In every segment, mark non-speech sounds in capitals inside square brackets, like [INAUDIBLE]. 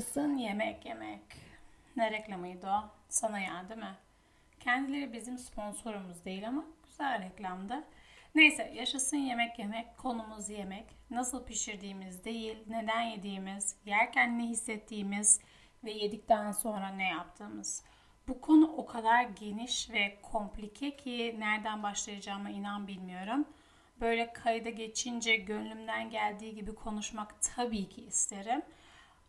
Yaşasın yemek yemek. Ne reklamıydı o? Sana ya değil mi? Kendileri bizim sponsorumuz değil ama güzel reklamdı. Neyse yaşasın yemek yemek, konumuz yemek. Nasıl pişirdiğimiz değil, neden yediğimiz, yerken ne hissettiğimiz ve yedikten sonra ne yaptığımız. Bu konu o kadar geniş ve komplike ki nereden başlayacağımı inan bilmiyorum. Böyle kayda geçince gönlümden geldiği gibi konuşmak tabii ki isterim.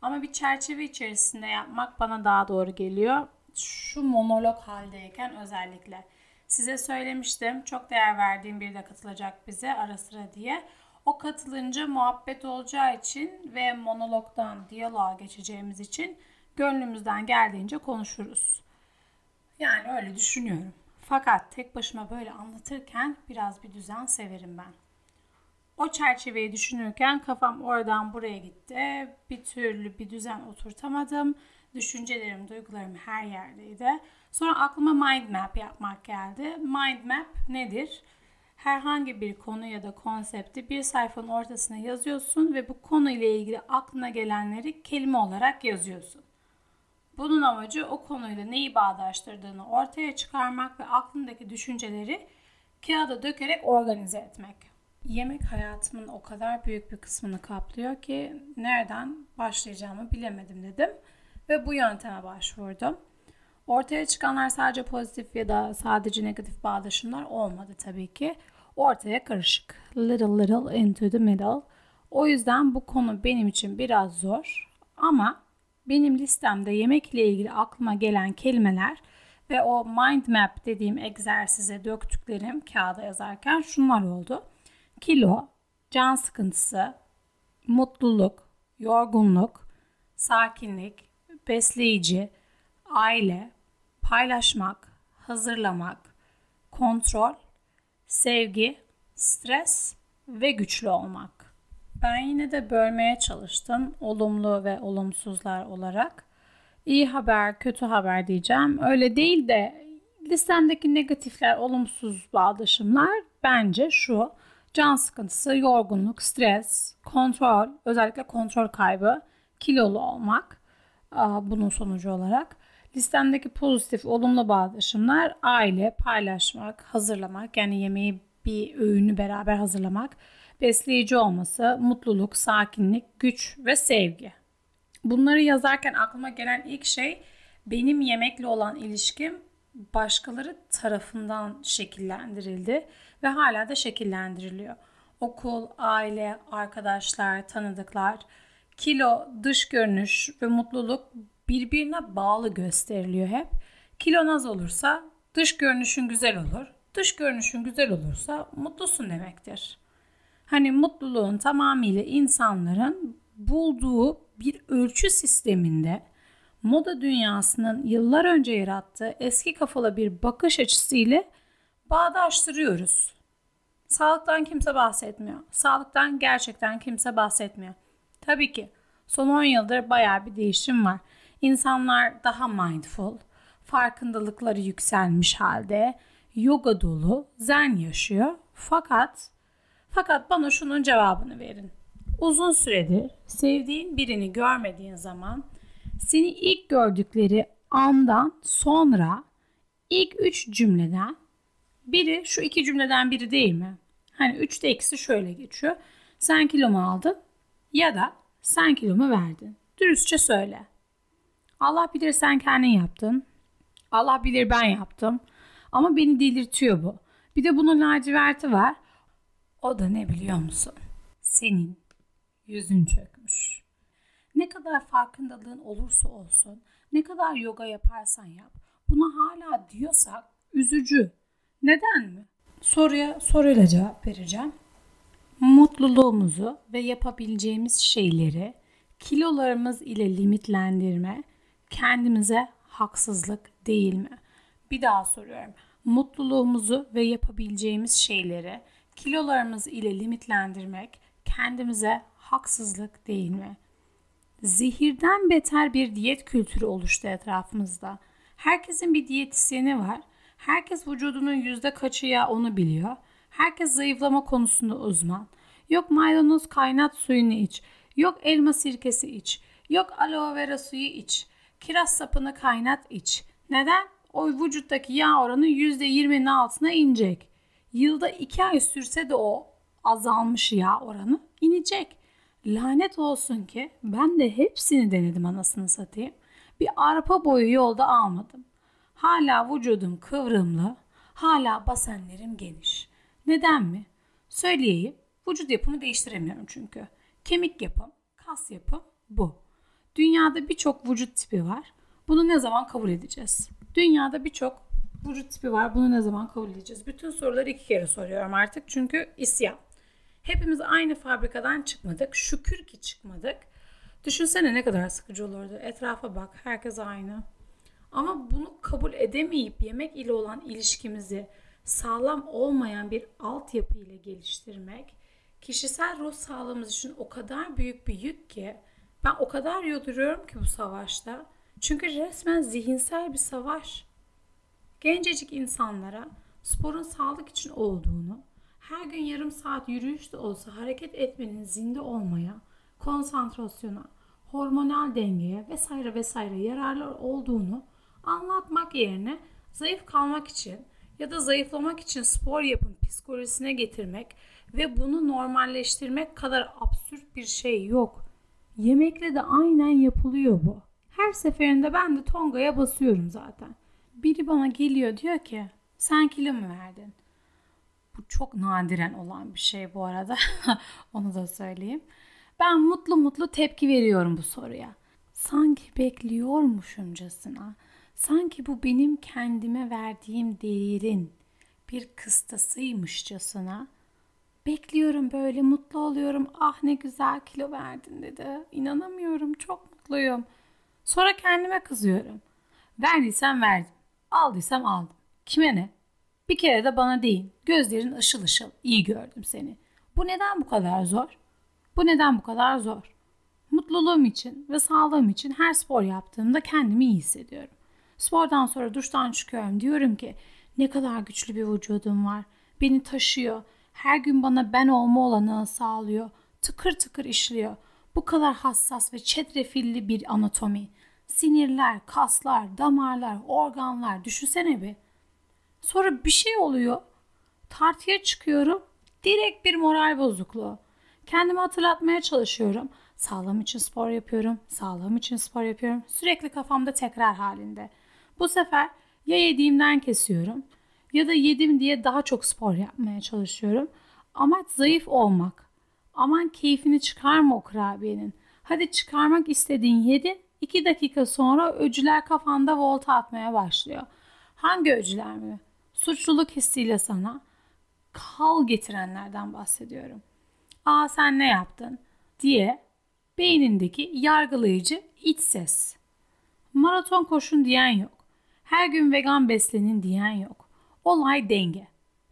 Ama bir çerçeve içerisinde yapmak bana daha doğru geliyor. Şu monolog haldeyken özellikle. Size söylemiştim çok değer verdiğim biri de katılacak bize ara sıra diye. O katılınca muhabbet olacağı için ve monologdan diyaloğa geçeceğimiz için gönlümüzden geldiğince konuşuruz. Yani öyle düşünüyorum. Fakat tek başıma böyle anlatırken biraz bir düzen severim ben. O çerçeveyi düşünürken kafam oradan buraya gitti. Bir türlü bir düzen oturtamadım. Düşüncelerim, duygularım her yerdeydi. Sonra aklıma mind map yapmak geldi. Mind map nedir? Herhangi bir konu ya da konsepti bir sayfanın ortasına yazıyorsun ve bu konu ile ilgili aklına gelenleri kelime olarak yazıyorsun. Bunun amacı o konuyla neyi bağdaştırdığını ortaya çıkarmak ve aklındaki düşünceleri kağıda dökerek organize etmek. Yemek hayatımın o kadar büyük bir kısmını kaplıyor ki nereden başlayacağımı bilemedim dedim ve bu yönteme başvurdum. Ortaya çıkanlar sadece pozitif ya da sadece negatif bağdaşımlar olmadı tabii ki. Ortaya karışık. Little little into the middle. O yüzden bu konu benim için biraz zor ama benim listemde yemek ile ilgili aklıma gelen kelimeler ve o mind map dediğim egzersize döktüklerim kağıda yazarken şunlar oldu. Kilo, can sıkıntısı, mutluluk, yorgunluk, sakinlik, besleyici, aile, paylaşmak, hazırlamak, kontrol, sevgi, stres ve güçlü olmak. Ben yine de bölmeye çalıştım olumlu ve olumsuzlar olarak. İyi haber, kötü haber diyeceğim. Öyle değil de listemdeki negatifler, olumsuz bağdaşımlar bence şu. Can sıkıntısı, yorgunluk, stres, kontrol, özellikle kontrol kaybı, kilolu olmak bunun sonucu olarak. Listemdeki pozitif, olumlu bağdaşımlar aile, paylaşmak, hazırlamak yani yemeği bir öğünü beraber hazırlamak, besleyici olması, mutluluk, sakinlik, güç ve sevgi. Bunları yazarken aklıma gelen ilk şey benim yemekle olan ilişkim başkaları tarafından şekillendirildi ve hala da şekillendiriliyor. Okul, aile, arkadaşlar, tanıdıklar, kilo, dış görünüş ve mutluluk birbirine bağlı gösteriliyor hep. Kilon az olursa dış görünüşün güzel olur. Dış görünüşün güzel olursa mutlusun demektir. Hani mutluluğun tamamıyla insanların bulduğu bir ölçü sisteminde moda dünyasının yıllar önce yarattığı eski kafalı bir bakış açısı ile bağdaştırıyoruz. Sağlıktan kimse bahsetmiyor. Sağlıktan gerçekten kimse bahsetmiyor. Tabii ki son 10 yıldır baya bir değişim var. İnsanlar daha mindful, farkındalıkları yükselmiş halde, yoga dolu, zen yaşıyor. Fakat fakat bana şunun cevabını verin. Uzun süredir sevdiğin birini görmediğin zaman seni ilk gördükleri andan sonra ilk üç cümleden biri şu iki cümleden biri değil mi? Hani üçte ikisi şöyle geçiyor. Sen kilomu aldın ya da sen kilomu verdin. Dürüstçe söyle. Allah bilir sen kendin yaptın. Allah bilir ben yaptım. Ama beni delirtiyor bu. Bir de bunun laciverti var. O da ne biliyor musun? Senin yüzün çökmüş. Ne kadar farkındalığın olursa olsun, ne kadar yoga yaparsan yap, buna hala diyorsak üzücü. Neden mi? Soruya soruyla cevap vereceğim. Mutluluğumuzu ve yapabileceğimiz şeyleri kilolarımız ile limitlendirme kendimize haksızlık değil mi? Bir daha soruyorum. Mutluluğumuzu ve yapabileceğimiz şeyleri kilolarımız ile limitlendirmek kendimize haksızlık değil mi? Zehirden beter bir diyet kültürü oluştu etrafımızda. Herkesin bir diyetisyeni var. Herkes vücudunun yüzde kaçı ya onu biliyor. Herkes zayıflama konusunda uzman. Yok maydanoz kaynat suyunu iç. Yok elma sirkesi iç. Yok aloe vera suyu iç. Kiraz sapını kaynat iç. Neden? O vücuttaki yağ oranı %20'nin altına inecek. Yılda 2 ay sürse de o azalmış yağ oranı inecek. Lanet olsun ki ben de hepsini denedim anasını satayım. Bir arpa boyu yolda almadım. Hala vücudum kıvrımlı, hala basenlerim geniş. Neden mi? Söyleyeyim. Vücut yapımı değiştiremiyorum çünkü. Kemik yapım, kas yapım bu. Dünyada birçok vücut tipi var. Bunu ne zaman kabul edeceğiz? Dünyada birçok vücut tipi var. Bunu ne zaman kabul edeceğiz? Bütün soruları iki kere soruyorum artık çünkü isyan. Hepimiz aynı fabrikadan çıkmadık. Şükür ki çıkmadık. Düşünsene ne kadar sıkıcı olurdu. Etrafa bak. Herkes aynı. Ama bunu kabul edemeyip yemek ile olan ilişkimizi sağlam olmayan bir altyapı ile geliştirmek kişisel ruh sağlığımız için o kadar büyük bir yük ki ben o kadar yolduruyorum ki bu savaşta. Çünkü resmen zihinsel bir savaş. Gencecik insanlara sporun sağlık için olduğunu, her gün yarım saat yürüyüş de olsa hareket etmenin zinde olmaya, konsantrasyona, hormonal dengeye vesaire vesaire yararlı olduğunu anlatmak yerine zayıf kalmak için ya da zayıflamak için spor yapın psikolojisine getirmek ve bunu normalleştirmek kadar absürt bir şey yok. Yemekle de aynen yapılıyor bu. Her seferinde ben de Tonga'ya basıyorum zaten. Biri bana geliyor diyor ki sen kilo mu verdin? Bu çok nadiren olan bir şey bu arada. [LAUGHS] Onu da söyleyeyim. Ben mutlu mutlu tepki veriyorum bu soruya. Sanki bekliyormuşumcasına. Sanki bu benim kendime verdiğim değerin bir kıstasıymışçasına. Bekliyorum böyle mutlu oluyorum. Ah ne güzel kilo verdin dedi. İnanamıyorum çok mutluyum. Sonra kendime kızıyorum. Verdiysem verdim. Aldıysam aldım. Kime ne? Bir kere de bana değil. Gözlerin ışıl ışıl. İyi gördüm seni. Bu neden bu kadar zor? Bu neden bu kadar zor? Mutluluğum için ve sağlığım için her spor yaptığımda kendimi iyi hissediyorum. Spordan sonra duştan çıkıyorum. Diyorum ki ne kadar güçlü bir vücudum var. Beni taşıyor. Her gün bana ben olma olanağı sağlıyor. Tıkır tıkır işliyor. Bu kadar hassas ve çetrefilli bir anatomi. Sinirler, kaslar, damarlar, organlar düşünsene bir. Sonra bir şey oluyor. Tartıya çıkıyorum. Direkt bir moral bozukluğu. Kendimi hatırlatmaya çalışıyorum. Sağlığım için spor yapıyorum. Sağlığım için spor yapıyorum. Sürekli kafamda tekrar halinde. Bu sefer ya yediğimden kesiyorum ya da yedim diye daha çok spor yapmaya çalışıyorum. Amaç zayıf olmak. Aman keyfini çıkarma o kurabiyenin. Hadi çıkarmak istediğin yedin. İki dakika sonra öcüler kafanda volta atmaya başlıyor. Hangi öcüler mi? Suçluluk hissiyle sana kal getirenlerden bahsediyorum. Aa sen ne yaptın diye beynindeki yargılayıcı iç ses. Maraton koşun diyen yok. Her gün vegan beslenin diyen yok. Olay denge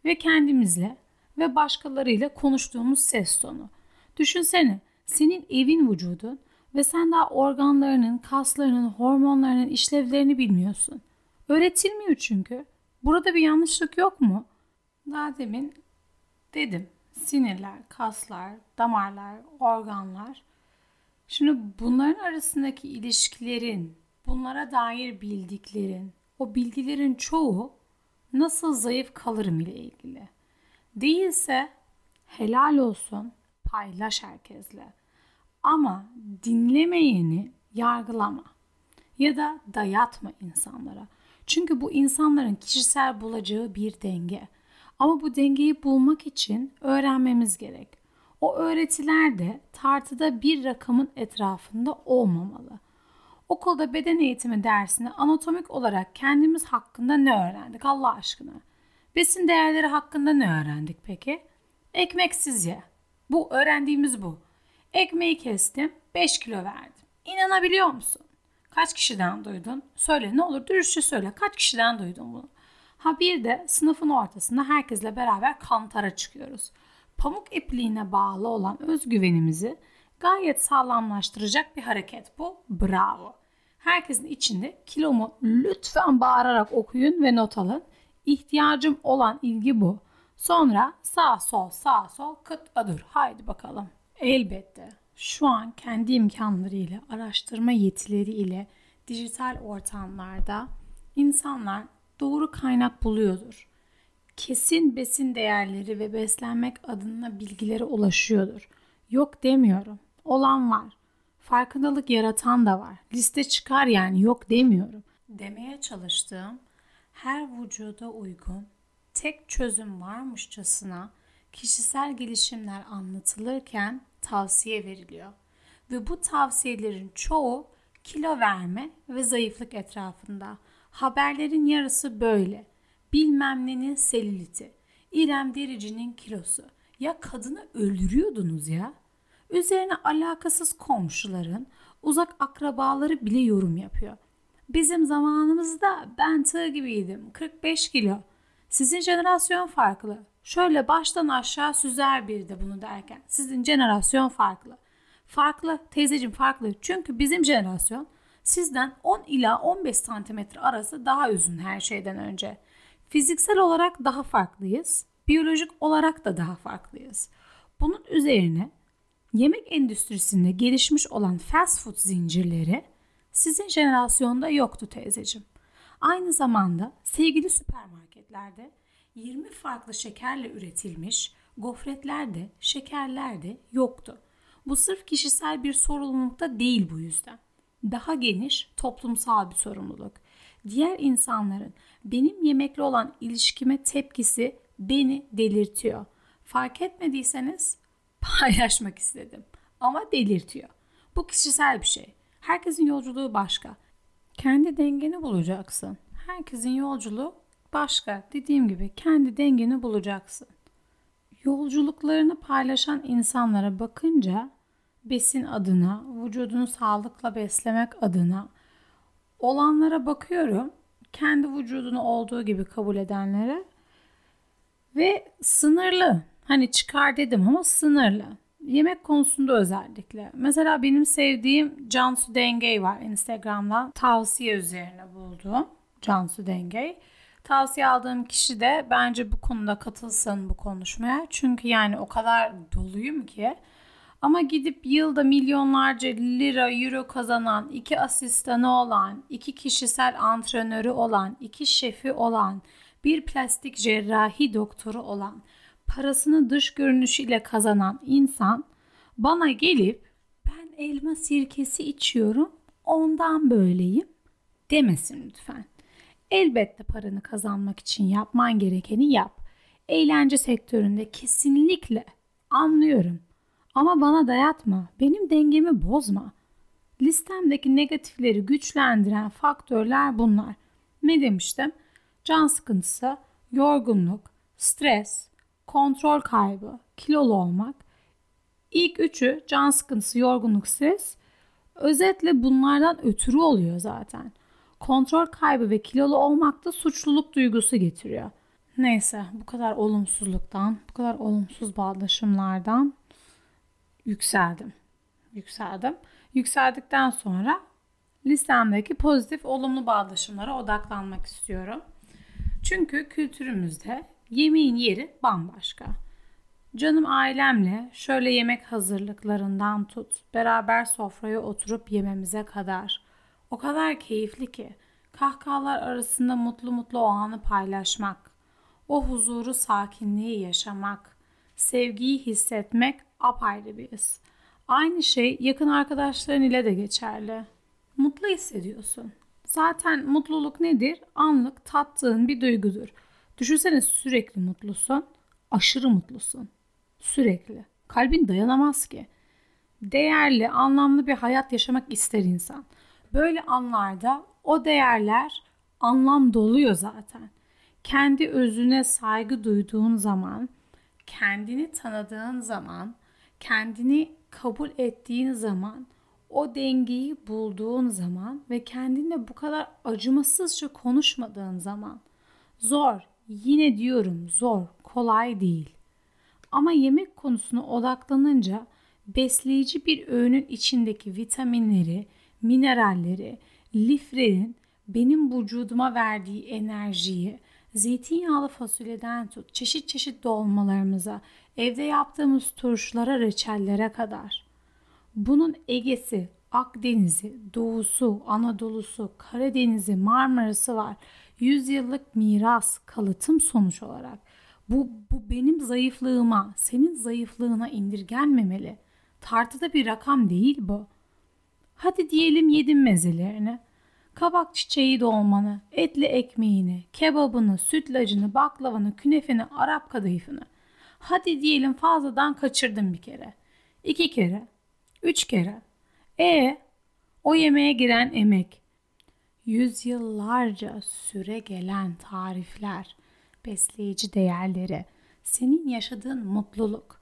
ve kendimizle ve başkalarıyla konuştuğumuz ses tonu. Düşünsene senin evin vücudun ve sen daha organlarının, kaslarının, hormonlarının işlevlerini bilmiyorsun. Öğretilmiyor çünkü. Burada bir yanlışlık yok mu? Daha demin dedim. Sinirler, kaslar, damarlar, organlar. Şimdi bunların arasındaki ilişkilerin, bunlara dair bildiklerin, o bilgilerin çoğu nasıl zayıf kalırım ile ilgili. Değilse helal olsun paylaş herkesle. Ama dinlemeyeni yargılama ya da dayatma insanlara. Çünkü bu insanların kişisel bulacağı bir denge. Ama bu dengeyi bulmak için öğrenmemiz gerek. O öğretiler de tartıda bir rakamın etrafında olmamalı. Okulda beden eğitimi dersinde anatomik olarak kendimiz hakkında ne öğrendik Allah aşkına? Besin değerleri hakkında ne öğrendik peki? Ekmeksiz ye. Bu öğrendiğimiz bu. Ekmeği kestim, 5 kilo verdim. İnanabiliyor musun? Kaç kişiden duydun? Söyle ne olur dürüstçe söyle. Kaç kişiden duydun bunu? Ha bir de sınıfın ortasında herkesle beraber kantara çıkıyoruz. Pamuk ipliğine bağlı olan özgüvenimizi gayet sağlamlaştıracak bir hareket bu. Bravo. Herkesin içinde kilomu lütfen bağırarak okuyun ve not alın. İhtiyacım olan ilgi bu. Sonra sağ sol sağ sol kıt adur. Haydi bakalım. Elbette. şu an kendi imkanlarıyla, araştırma yetileriyle dijital ortamlarda insanlar doğru kaynak buluyordur. Kesin besin değerleri ve beslenmek adına bilgilere ulaşıyordur. Yok demiyorum. Olan var. Farkındalık yaratan da var. Liste çıkar yani yok demiyorum. Demeye çalıştığım her vücuda uygun tek çözüm varmışçasına kişisel gelişimler anlatılırken tavsiye veriliyor. Ve bu tavsiyelerin çoğu kilo verme ve zayıflık etrafında. Haberlerin yarısı böyle. Bilmem nenin selüliti, İrem Derici'nin kilosu. Ya kadını öldürüyordunuz ya. Üzerine alakasız komşuların, uzak akrabaları bile yorum yapıyor. Bizim zamanımızda ben tığ gibiydim. 45 kilo. Sizin jenerasyon farklı. Şöyle baştan aşağı süzer bir de bunu derken. Sizin jenerasyon farklı. Farklı teyzeciğim farklı. Çünkü bizim jenerasyon sizden 10 ila 15 santimetre arası daha uzun her şeyden önce. Fiziksel olarak daha farklıyız. Biyolojik olarak da daha farklıyız. Bunun üzerine yemek endüstrisinde gelişmiş olan fast food zincirleri sizin jenerasyonda yoktu teyzeciğim. Aynı zamanda sevgili süpermarketlerde 20 farklı şekerle üretilmiş gofretler de şekerler de yoktu. Bu sırf kişisel bir sorumlulukta değil bu yüzden. Daha geniş toplumsal bir sorumluluk. Diğer insanların benim yemekle olan ilişkime tepkisi beni delirtiyor. Fark etmediyseniz paylaşmak istedim ama delirtiyor. Bu kişisel bir şey. Herkesin yolculuğu başka. Kendi dengeni bulacaksın. Herkesin yolculuğu başka. Dediğim gibi kendi dengeni bulacaksın. Yolculuklarını paylaşan insanlara bakınca besin adına, vücudunu sağlıkla beslemek adına olanlara bakıyorum. Kendi vücudunu olduğu gibi kabul edenlere ve sınırlı. Hani çıkar dedim ama sınırlı. Yemek konusunda özellikle. Mesela benim sevdiğim Cansu Dengey var Instagram'dan. Tavsiye üzerine bulduğum Cansu Dengey. Tavsiye aldığım kişi de bence bu konuda katılsın bu konuşmaya. Çünkü yani o kadar doluyum ki. Ama gidip yılda milyonlarca lira, euro kazanan, iki asistanı olan, iki kişisel antrenörü olan, iki şefi olan, bir plastik cerrahi doktoru olan, parasını dış görünüşüyle kazanan insan bana gelip ben elma sirkesi içiyorum ondan böyleyim demesin lütfen. Elbette paranı kazanmak için yapman gerekeni yap. Eğlence sektöründe kesinlikle anlıyorum. Ama bana dayatma, benim dengemi bozma. Listemdeki negatifleri güçlendiren faktörler bunlar. Ne demiştim? Can sıkıntısı, yorgunluk, stres, kontrol kaybı, kilolu olmak. İlk üçü can sıkıntısı, yorgunluk, stres. Özetle bunlardan ötürü oluyor zaten. Kontrol kaybı ve kilolu olmak da suçluluk duygusu getiriyor. Neyse bu kadar olumsuzluktan, bu kadar olumsuz bağdaşımlardan yükseldim. Yükseldim. Yükseldikten sonra listemdeki pozitif olumlu bağdaşımlara odaklanmak istiyorum. Çünkü kültürümüzde yemeğin yeri bambaşka. Canım ailemle şöyle yemek hazırlıklarından tut, beraber sofraya oturup yememize kadar. O kadar keyifli ki kahkahalar arasında mutlu mutlu o anı paylaşmak, o huzuru, sakinliği yaşamak, sevgiyi hissetmek apayrı bir his. Aynı şey yakın arkadaşların ile de geçerli. Mutlu hissediyorsun. Zaten mutluluk nedir? Anlık tattığın bir duygudur. Düşünsene sürekli mutlusun, aşırı mutlusun. Sürekli. Kalbin dayanamaz ki. Değerli, anlamlı bir hayat yaşamak ister insan. Böyle anlarda o değerler anlam doluyor zaten. Kendi özüne saygı duyduğun zaman, kendini tanıdığın zaman, kendini kabul ettiğin zaman, o dengeyi bulduğun zaman ve kendinle bu kadar acımasızca konuşmadığın zaman zor, yine diyorum zor, kolay değil. Ama yemek konusuna odaklanınca besleyici bir öğünün içindeki vitaminleri, mineralleri, liflerin benim vücuduma verdiği enerjiyi, zeytinyağlı fasulyeden tut, çeşit çeşit dolmalarımıza, evde yaptığımız turşulara, reçellere kadar. Bunun Ege'si, Akdeniz'i, Doğusu, Anadolu'su, Karadeniz'i, Marmara'sı var. Yüzyıllık miras, kalıtım sonuç olarak. Bu, bu benim zayıflığıma, senin zayıflığına indirgenmemeli. Tartıda bir rakam değil bu. Hadi diyelim yedin mezelerini. Kabak çiçeği dolmanı, etli ekmeğini, kebabını, sütlacını, baklavanı, künefini, Arap kadayıfını. Hadi diyelim fazladan kaçırdın bir kere. iki kere. Üç kere. E o yemeğe giren emek. Yüzyıllarca süre gelen tarifler, besleyici değerleri, senin yaşadığın mutluluk.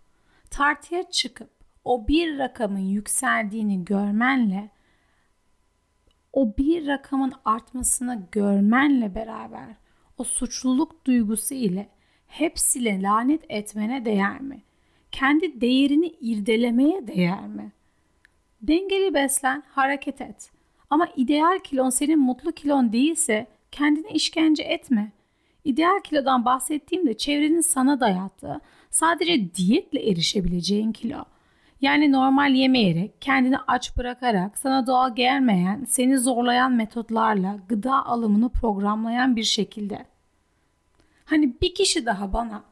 Tartıya çıkıp o bir rakamın yükseldiğini görmenle o bir rakamın artmasını görmenle beraber o suçluluk duygusu ile hepsiyle lanet etmene değer mi? Kendi değerini irdelemeye değer mi? Dengeli beslen, hareket et. Ama ideal kilon senin mutlu kilon değilse kendine işkence etme. İdeal kilodan bahsettiğimde çevrenin sana dayattığı, sadece diyetle erişebileceğin kilo. Yani normal yemeyerek, kendini aç bırakarak, sana doğal gelmeyen, seni zorlayan metotlarla gıda alımını programlayan bir şekilde. Hani bir kişi daha bana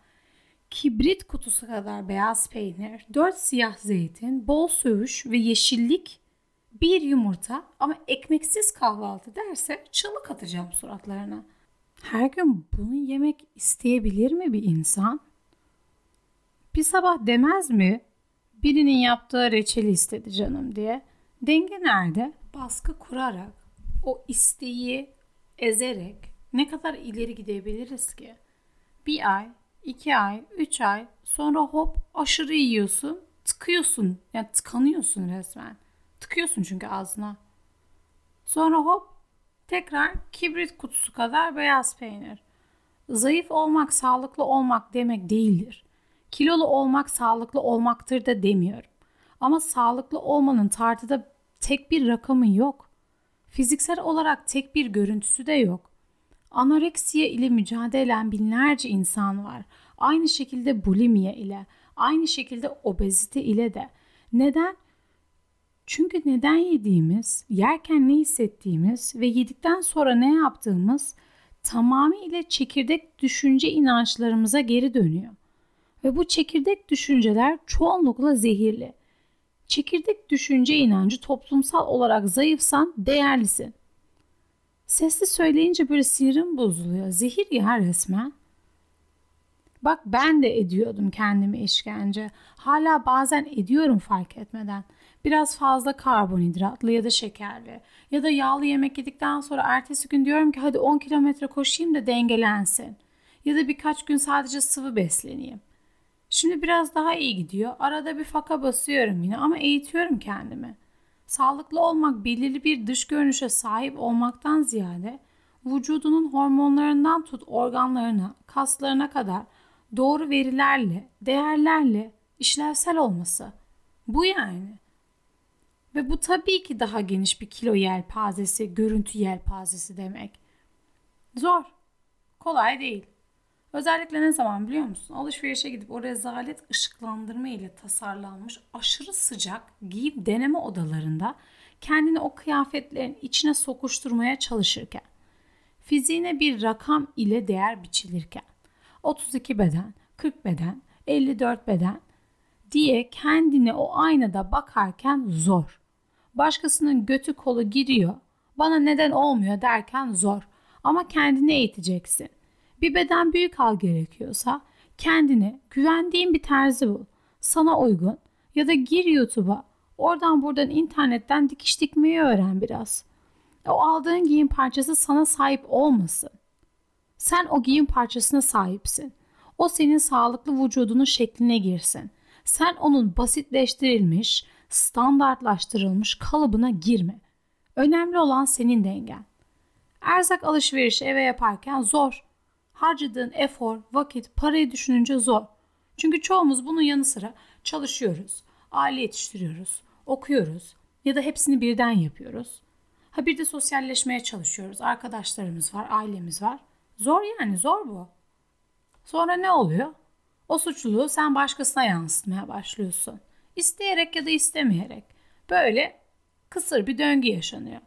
kibrit kutusu kadar beyaz peynir, 4 siyah zeytin, bol söğüş ve yeşillik, bir yumurta ama ekmeksiz kahvaltı derse çığlık atacağım suratlarına. Her gün bunu yemek isteyebilir mi bir insan? Bir sabah demez mi? Birinin yaptığı reçeli istedi canım diye. Denge nerede? Baskı kurarak, o isteği ezerek ne kadar ileri gidebiliriz ki? Bir ay, 2 ay, 3 ay sonra hop aşırı yiyorsun. Tıkıyorsun. Yani tıkanıyorsun resmen. Tıkıyorsun çünkü ağzına. Sonra hop tekrar kibrit kutusu kadar beyaz peynir. Zayıf olmak sağlıklı olmak demek değildir. Kilolu olmak sağlıklı olmaktır da demiyorum. Ama sağlıklı olmanın tartıda tek bir rakamı yok. Fiziksel olarak tek bir görüntüsü de yok. Anoreksiye ile mücadele eden binlerce insan var. Aynı şekilde bulimiye ile, aynı şekilde obezite ile de. Neden? Çünkü neden yediğimiz, yerken ne hissettiğimiz ve yedikten sonra ne yaptığımız tamamıyla çekirdek düşünce inançlarımıza geri dönüyor. Ve bu çekirdek düşünceler çoğunlukla zehirli. Çekirdek düşünce inancı toplumsal olarak zayıfsan değerlisin. Sesli söyleyince böyle sinirim bozuluyor. Zehir ya resmen. Bak ben de ediyordum kendimi işkence. Hala bazen ediyorum fark etmeden. Biraz fazla karbonhidratlı ya da şekerli ya da yağlı yemek yedikten sonra ertesi gün diyorum ki hadi 10 kilometre koşayım da dengelensin. Ya da birkaç gün sadece sıvı besleneyim. Şimdi biraz daha iyi gidiyor. Arada bir faka basıyorum yine ama eğitiyorum kendimi. Sağlıklı olmak belirli bir dış görünüşe sahip olmaktan ziyade vücudunun hormonlarından tut organlarına, kaslarına kadar doğru verilerle, değerlerle işlevsel olması. Bu yani. Ve bu tabii ki daha geniş bir kilo yelpazesi, görüntü yelpazesi demek. Zor. Kolay değil. Özellikle ne zaman biliyor musun? Alışverişe gidip o rezalet ışıklandırma ile tasarlanmış aşırı sıcak giyim deneme odalarında kendini o kıyafetlerin içine sokuşturmaya çalışırken, fiziğine bir rakam ile değer biçilirken, 32 beden, 40 beden, 54 beden diye kendine o aynada bakarken zor. Başkasının götü kolu giriyor, bana neden olmuyor derken zor. Ama kendini eğiteceksin. Bir beden büyük al gerekiyorsa kendine güvendiğin bir terzi bul. Sana uygun ya da gir YouTube'a. Oradan buradan internetten dikiş dikmeyi öğren biraz. O aldığın giyim parçası sana sahip olmasın. Sen o giyim parçasına sahipsin. O senin sağlıklı vücudunun şekline girsin. Sen onun basitleştirilmiş, standartlaştırılmış kalıbına girme. Önemli olan senin dengen. Erzak alışverişi eve yaparken zor harcadığın efor, vakit, parayı düşününce zor. Çünkü çoğumuz bunun yanı sıra çalışıyoruz, aile yetiştiriyoruz, okuyoruz ya da hepsini birden yapıyoruz. Ha bir de sosyalleşmeye çalışıyoruz. Arkadaşlarımız var, ailemiz var. Zor yani, zor bu. Sonra ne oluyor? O suçluluğu sen başkasına yansıtmaya başlıyorsun. İsteyerek ya da istemeyerek. Böyle kısır bir döngü yaşanıyor.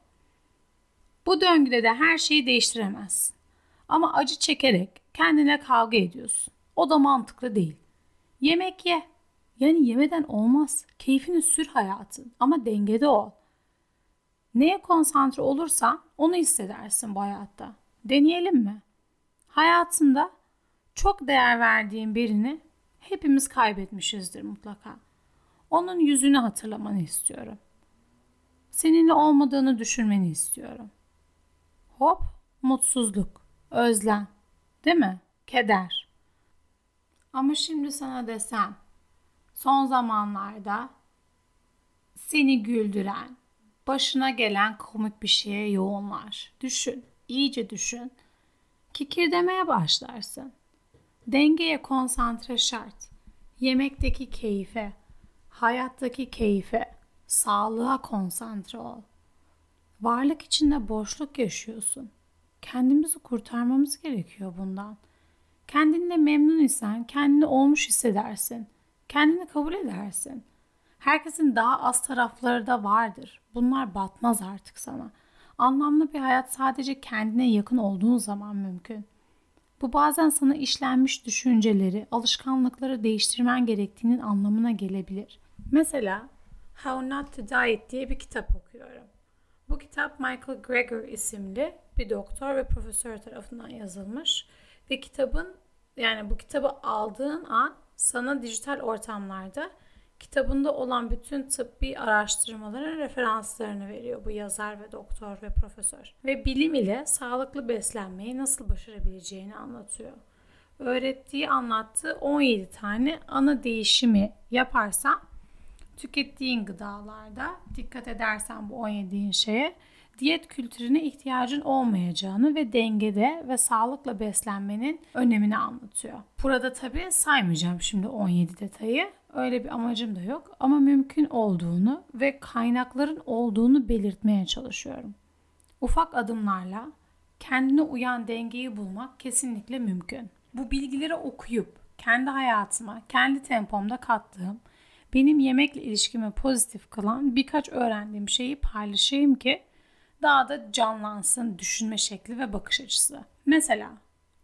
Bu döngüde de her şeyi değiştiremezsin. Ama acı çekerek kendine kavga ediyorsun. O da mantıklı değil. Yemek ye. Yani yemeden olmaz. Keyfini sür hayatın ama dengede ol. Neye konsantre olursan onu hissedersin bu hayatta. Deneyelim mi? Hayatında çok değer verdiğin birini hepimiz kaybetmişizdir mutlaka. Onun yüzünü hatırlamanı istiyorum. Seninle olmadığını düşünmeni istiyorum. Hop, mutsuzluk, özlem, değil mi? Keder. Ama şimdi sana desem, son zamanlarda seni güldüren, başına gelen komik bir şeye yoğunlar. Düşün, iyice düşün. Kikirdemeye başlarsın. Dengeye konsantre şart. Yemekteki keyfe, hayattaki keyfe, sağlığa konsantre ol. Varlık içinde boşluk yaşıyorsun. Kendimizi kurtarmamız gerekiyor bundan. Kendinle memnun isen kendini olmuş hissedersin. Kendini kabul edersin. Herkesin daha az tarafları da vardır. Bunlar batmaz artık sana. Anlamlı bir hayat sadece kendine yakın olduğun zaman mümkün. Bu bazen sana işlenmiş düşünceleri, alışkanlıkları değiştirmen gerektiğinin anlamına gelebilir. Mesela How Not to Diet diye bir kitap okuyorum. Bu kitap Michael Greger isimli bir doktor ve profesör tarafından yazılmış ve kitabın yani bu kitabı aldığın an sana dijital ortamlarda kitabında olan bütün tıbbi araştırmaların referanslarını veriyor bu yazar ve doktor ve profesör. Ve bilim ile sağlıklı beslenmeyi nasıl başarabileceğini anlatıyor. Öğrettiği, anlattığı 17 tane ana değişimi yaparsan tükettiğin gıdalarda dikkat edersen bu 17 şeye diyet kültürüne ihtiyacın olmayacağını ve dengede ve sağlıkla beslenmenin önemini anlatıyor. Burada tabii saymayacağım şimdi 17 detayı. Öyle bir amacım da yok ama mümkün olduğunu ve kaynakların olduğunu belirtmeye çalışıyorum. Ufak adımlarla kendine uyan dengeyi bulmak kesinlikle mümkün. Bu bilgileri okuyup kendi hayatıma, kendi tempomda kattığım, benim yemekle ilişkimi pozitif kılan birkaç öğrendiğim şeyi paylaşayım ki daha da canlansın düşünme şekli ve bakış açısı. Mesela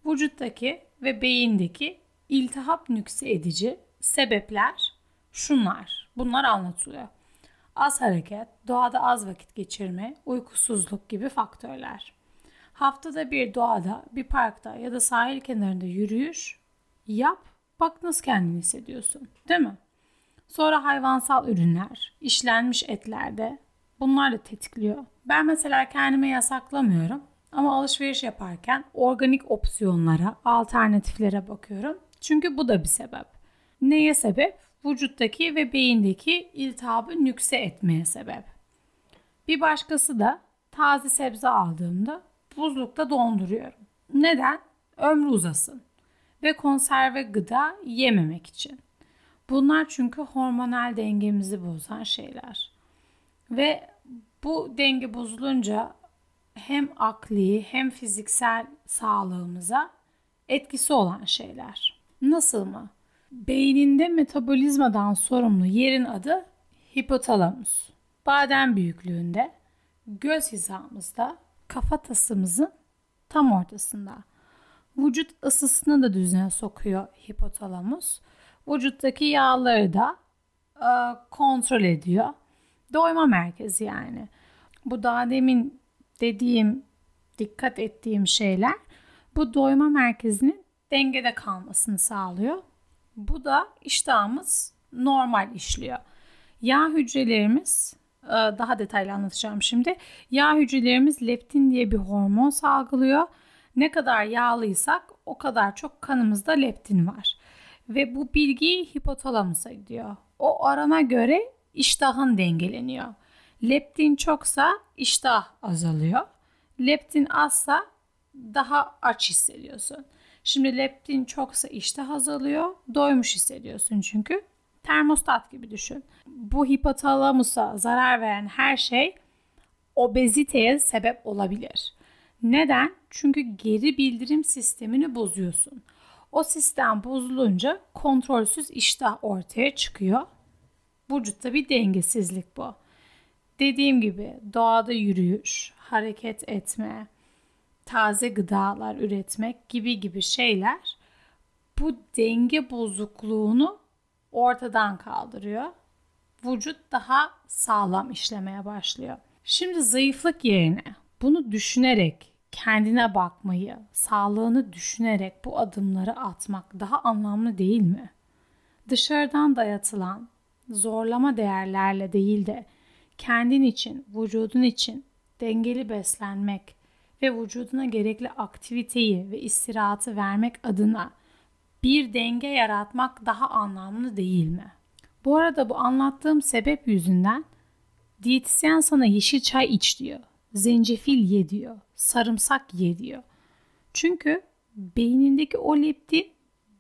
vücuttaki ve beyindeki iltihap nükse edici sebepler şunlar. Bunlar anlatılıyor. Az hareket, doğada az vakit geçirme, uykusuzluk gibi faktörler. Haftada bir doğada, bir parkta ya da sahil kenarında yürüyüş yap. Bak nasıl kendini hissediyorsun. Değil mi? Sonra hayvansal ürünler, işlenmiş etlerde bunlar da tetikliyor. Ben mesela kendime yasaklamıyorum ama alışveriş yaparken organik opsiyonlara, alternatiflere bakıyorum. Çünkü bu da bir sebep. Neye sebep? Vücuttaki ve beyindeki iltihabı nükse etmeye sebep. Bir başkası da taze sebze aldığımda buzlukta donduruyorum. Neden? Ömrü uzasın ve konserve gıda yememek için. Bunlar çünkü hormonal dengemizi bozan şeyler. Ve bu denge bozulunca hem akli hem fiziksel sağlığımıza etkisi olan şeyler. Nasıl mı? Beyninde metabolizmadan sorumlu yerin adı hipotalamus. Badem büyüklüğünde, göz hizamızda, kafatasımızın tam ortasında. Vücut ısısını da düzene sokuyor hipotalamus. Vücuttaki yağları da e, kontrol ediyor. Doyma merkezi yani. Bu daha demin dediğim, dikkat ettiğim şeyler bu doyma merkezinin dengede kalmasını sağlıyor. Bu da iştahımız normal işliyor. Yağ hücrelerimiz e, daha detaylı anlatacağım şimdi. Yağ hücrelerimiz leptin diye bir hormon salgılıyor. Ne kadar yağlıysak o kadar çok kanımızda leptin var. Ve bu bilgi hipotalamusa gidiyor. O arana göre iştahın dengeleniyor. Leptin çoksa iştah azalıyor. Leptin azsa daha aç hissediyorsun. Şimdi leptin çoksa iştah azalıyor. Doymuş hissediyorsun çünkü. Termostat gibi düşün. Bu hipotalamusa zarar veren her şey obeziteye sebep olabilir. Neden? Çünkü geri bildirim sistemini bozuyorsun. O sistem bozulunca kontrolsüz iştah ortaya çıkıyor. Vücutta bir dengesizlik bu. Dediğim gibi doğada yürüyüş, hareket etme, taze gıdalar üretmek gibi gibi şeyler bu denge bozukluğunu ortadan kaldırıyor. Vücut daha sağlam işlemeye başlıyor. Şimdi zayıflık yerine bunu düşünerek kendine bakmayı, sağlığını düşünerek bu adımları atmak daha anlamlı değil mi? Dışarıdan dayatılan zorlama değerlerle değil de kendin için, vücudun için dengeli beslenmek ve vücuduna gerekli aktiviteyi ve istirahatı vermek adına bir denge yaratmak daha anlamlı değil mi? Bu arada bu anlattığım sebep yüzünden diyetisyen sana yeşil çay iç diyor. Zencefil ye diyor. Sarımsak ye diyor. Çünkü beynindeki o leptin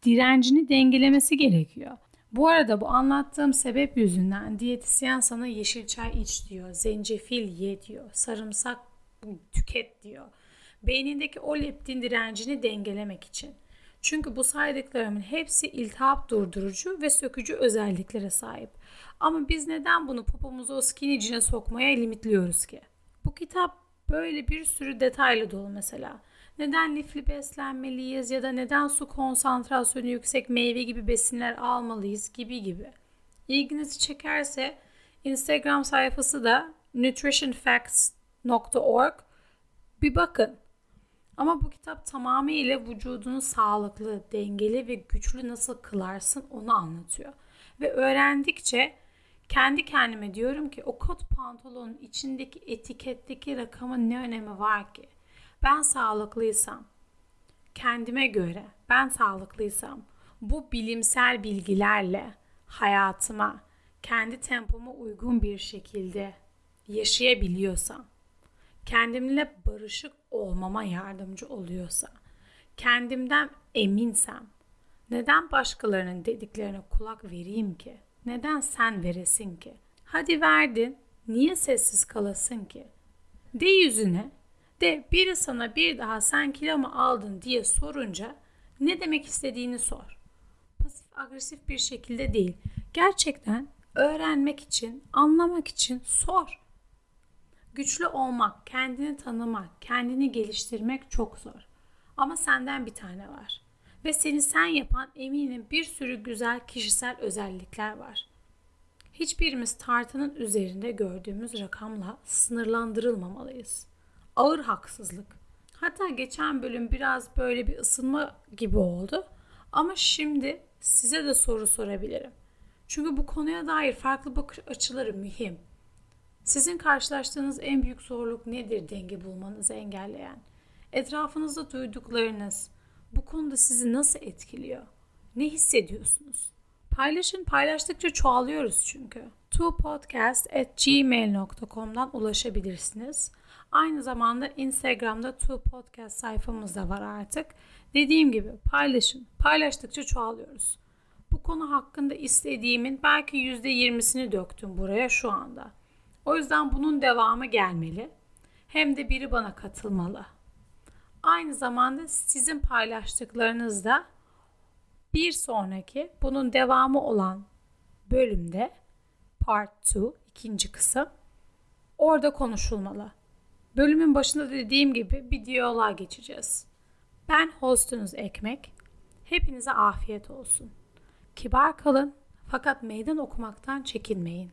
direncini dengelemesi gerekiyor. Bu arada bu anlattığım sebep yüzünden diyetisyen sana yeşil çay iç diyor, zencefil ye diyor, sarımsak tüket diyor. Beynindeki o leptin direncini dengelemek için. Çünkü bu saydıklarımın hepsi iltihap durdurucu ve sökücü özelliklere sahip. Ama biz neden bunu popomuzu o skinny sokmaya limitliyoruz ki? Bu kitap böyle bir sürü detaylı dolu mesela. Neden lifli beslenmeliyiz ya da neden su konsantrasyonu yüksek meyve gibi besinler almalıyız gibi gibi. İlginizi çekerse Instagram sayfası da nutritionfacts.org bir bakın. Ama bu kitap tamamıyla vücudunu sağlıklı, dengeli ve güçlü nasıl kılarsın onu anlatıyor. Ve öğrendikçe kendi kendime diyorum ki o kot pantolonun içindeki etiketteki rakamın ne önemi var ki? Ben sağlıklıysam, kendime göre ben sağlıklıysam bu bilimsel bilgilerle hayatıma, kendi tempoma uygun bir şekilde yaşayabiliyorsam, kendimle barışık olmama yardımcı oluyorsa, kendimden eminsem, neden başkalarının dediklerine kulak vereyim ki? Neden sen veresin ki? Hadi verdin, niye sessiz kalasın ki? De yüzüne, de biri sana bir daha sen kilo mu aldın diye sorunca ne demek istediğini sor. Pasif agresif bir şekilde değil. Gerçekten öğrenmek için, anlamak için sor. Güçlü olmak, kendini tanımak, kendini geliştirmek çok zor. Ama senden bir tane var. Ve seni sen yapan eminim bir sürü güzel kişisel özellikler var. Hiçbirimiz tartının üzerinde gördüğümüz rakamla sınırlandırılmamalıyız. Ağır haksızlık. Hatta geçen bölüm biraz böyle bir ısınma gibi oldu. Ama şimdi size de soru sorabilirim. Çünkü bu konuya dair farklı bakış açıları mühim. Sizin karşılaştığınız en büyük zorluk nedir denge bulmanızı engelleyen? Etrafınızda duyduklarınız bu konuda sizi nasıl etkiliyor? Ne hissediyorsunuz? Paylaşın, paylaştıkça çoğalıyoruz çünkü. twopodcast.gmail.com'dan ulaşabilirsiniz. Aynı zamanda Instagram'da Two Podcast sayfamız da var artık. Dediğim gibi paylaşın. Paylaştıkça çoğalıyoruz. Bu konu hakkında istediğimin belki %20'sini döktüm buraya şu anda. O yüzden bunun devamı gelmeli. Hem de biri bana katılmalı. Aynı zamanda sizin paylaştıklarınız da bir sonraki bunun devamı olan bölümde part 2 ikinci kısım orada konuşulmalı. Bölümün başında dediğim gibi bir diyaloğa geçeceğiz. Ben hostunuz Ekmek. Hepinize afiyet olsun. Kibar kalın fakat meydan okumaktan çekinmeyin.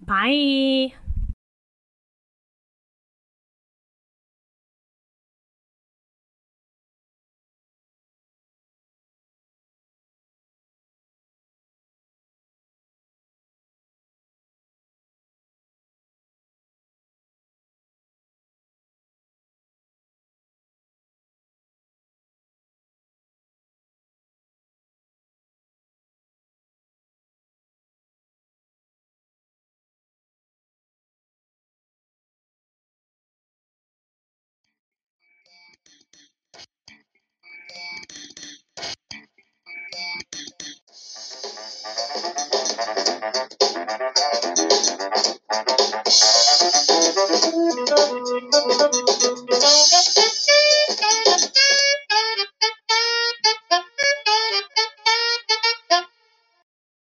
Bye.